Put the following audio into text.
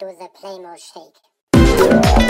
do the Playmore shake.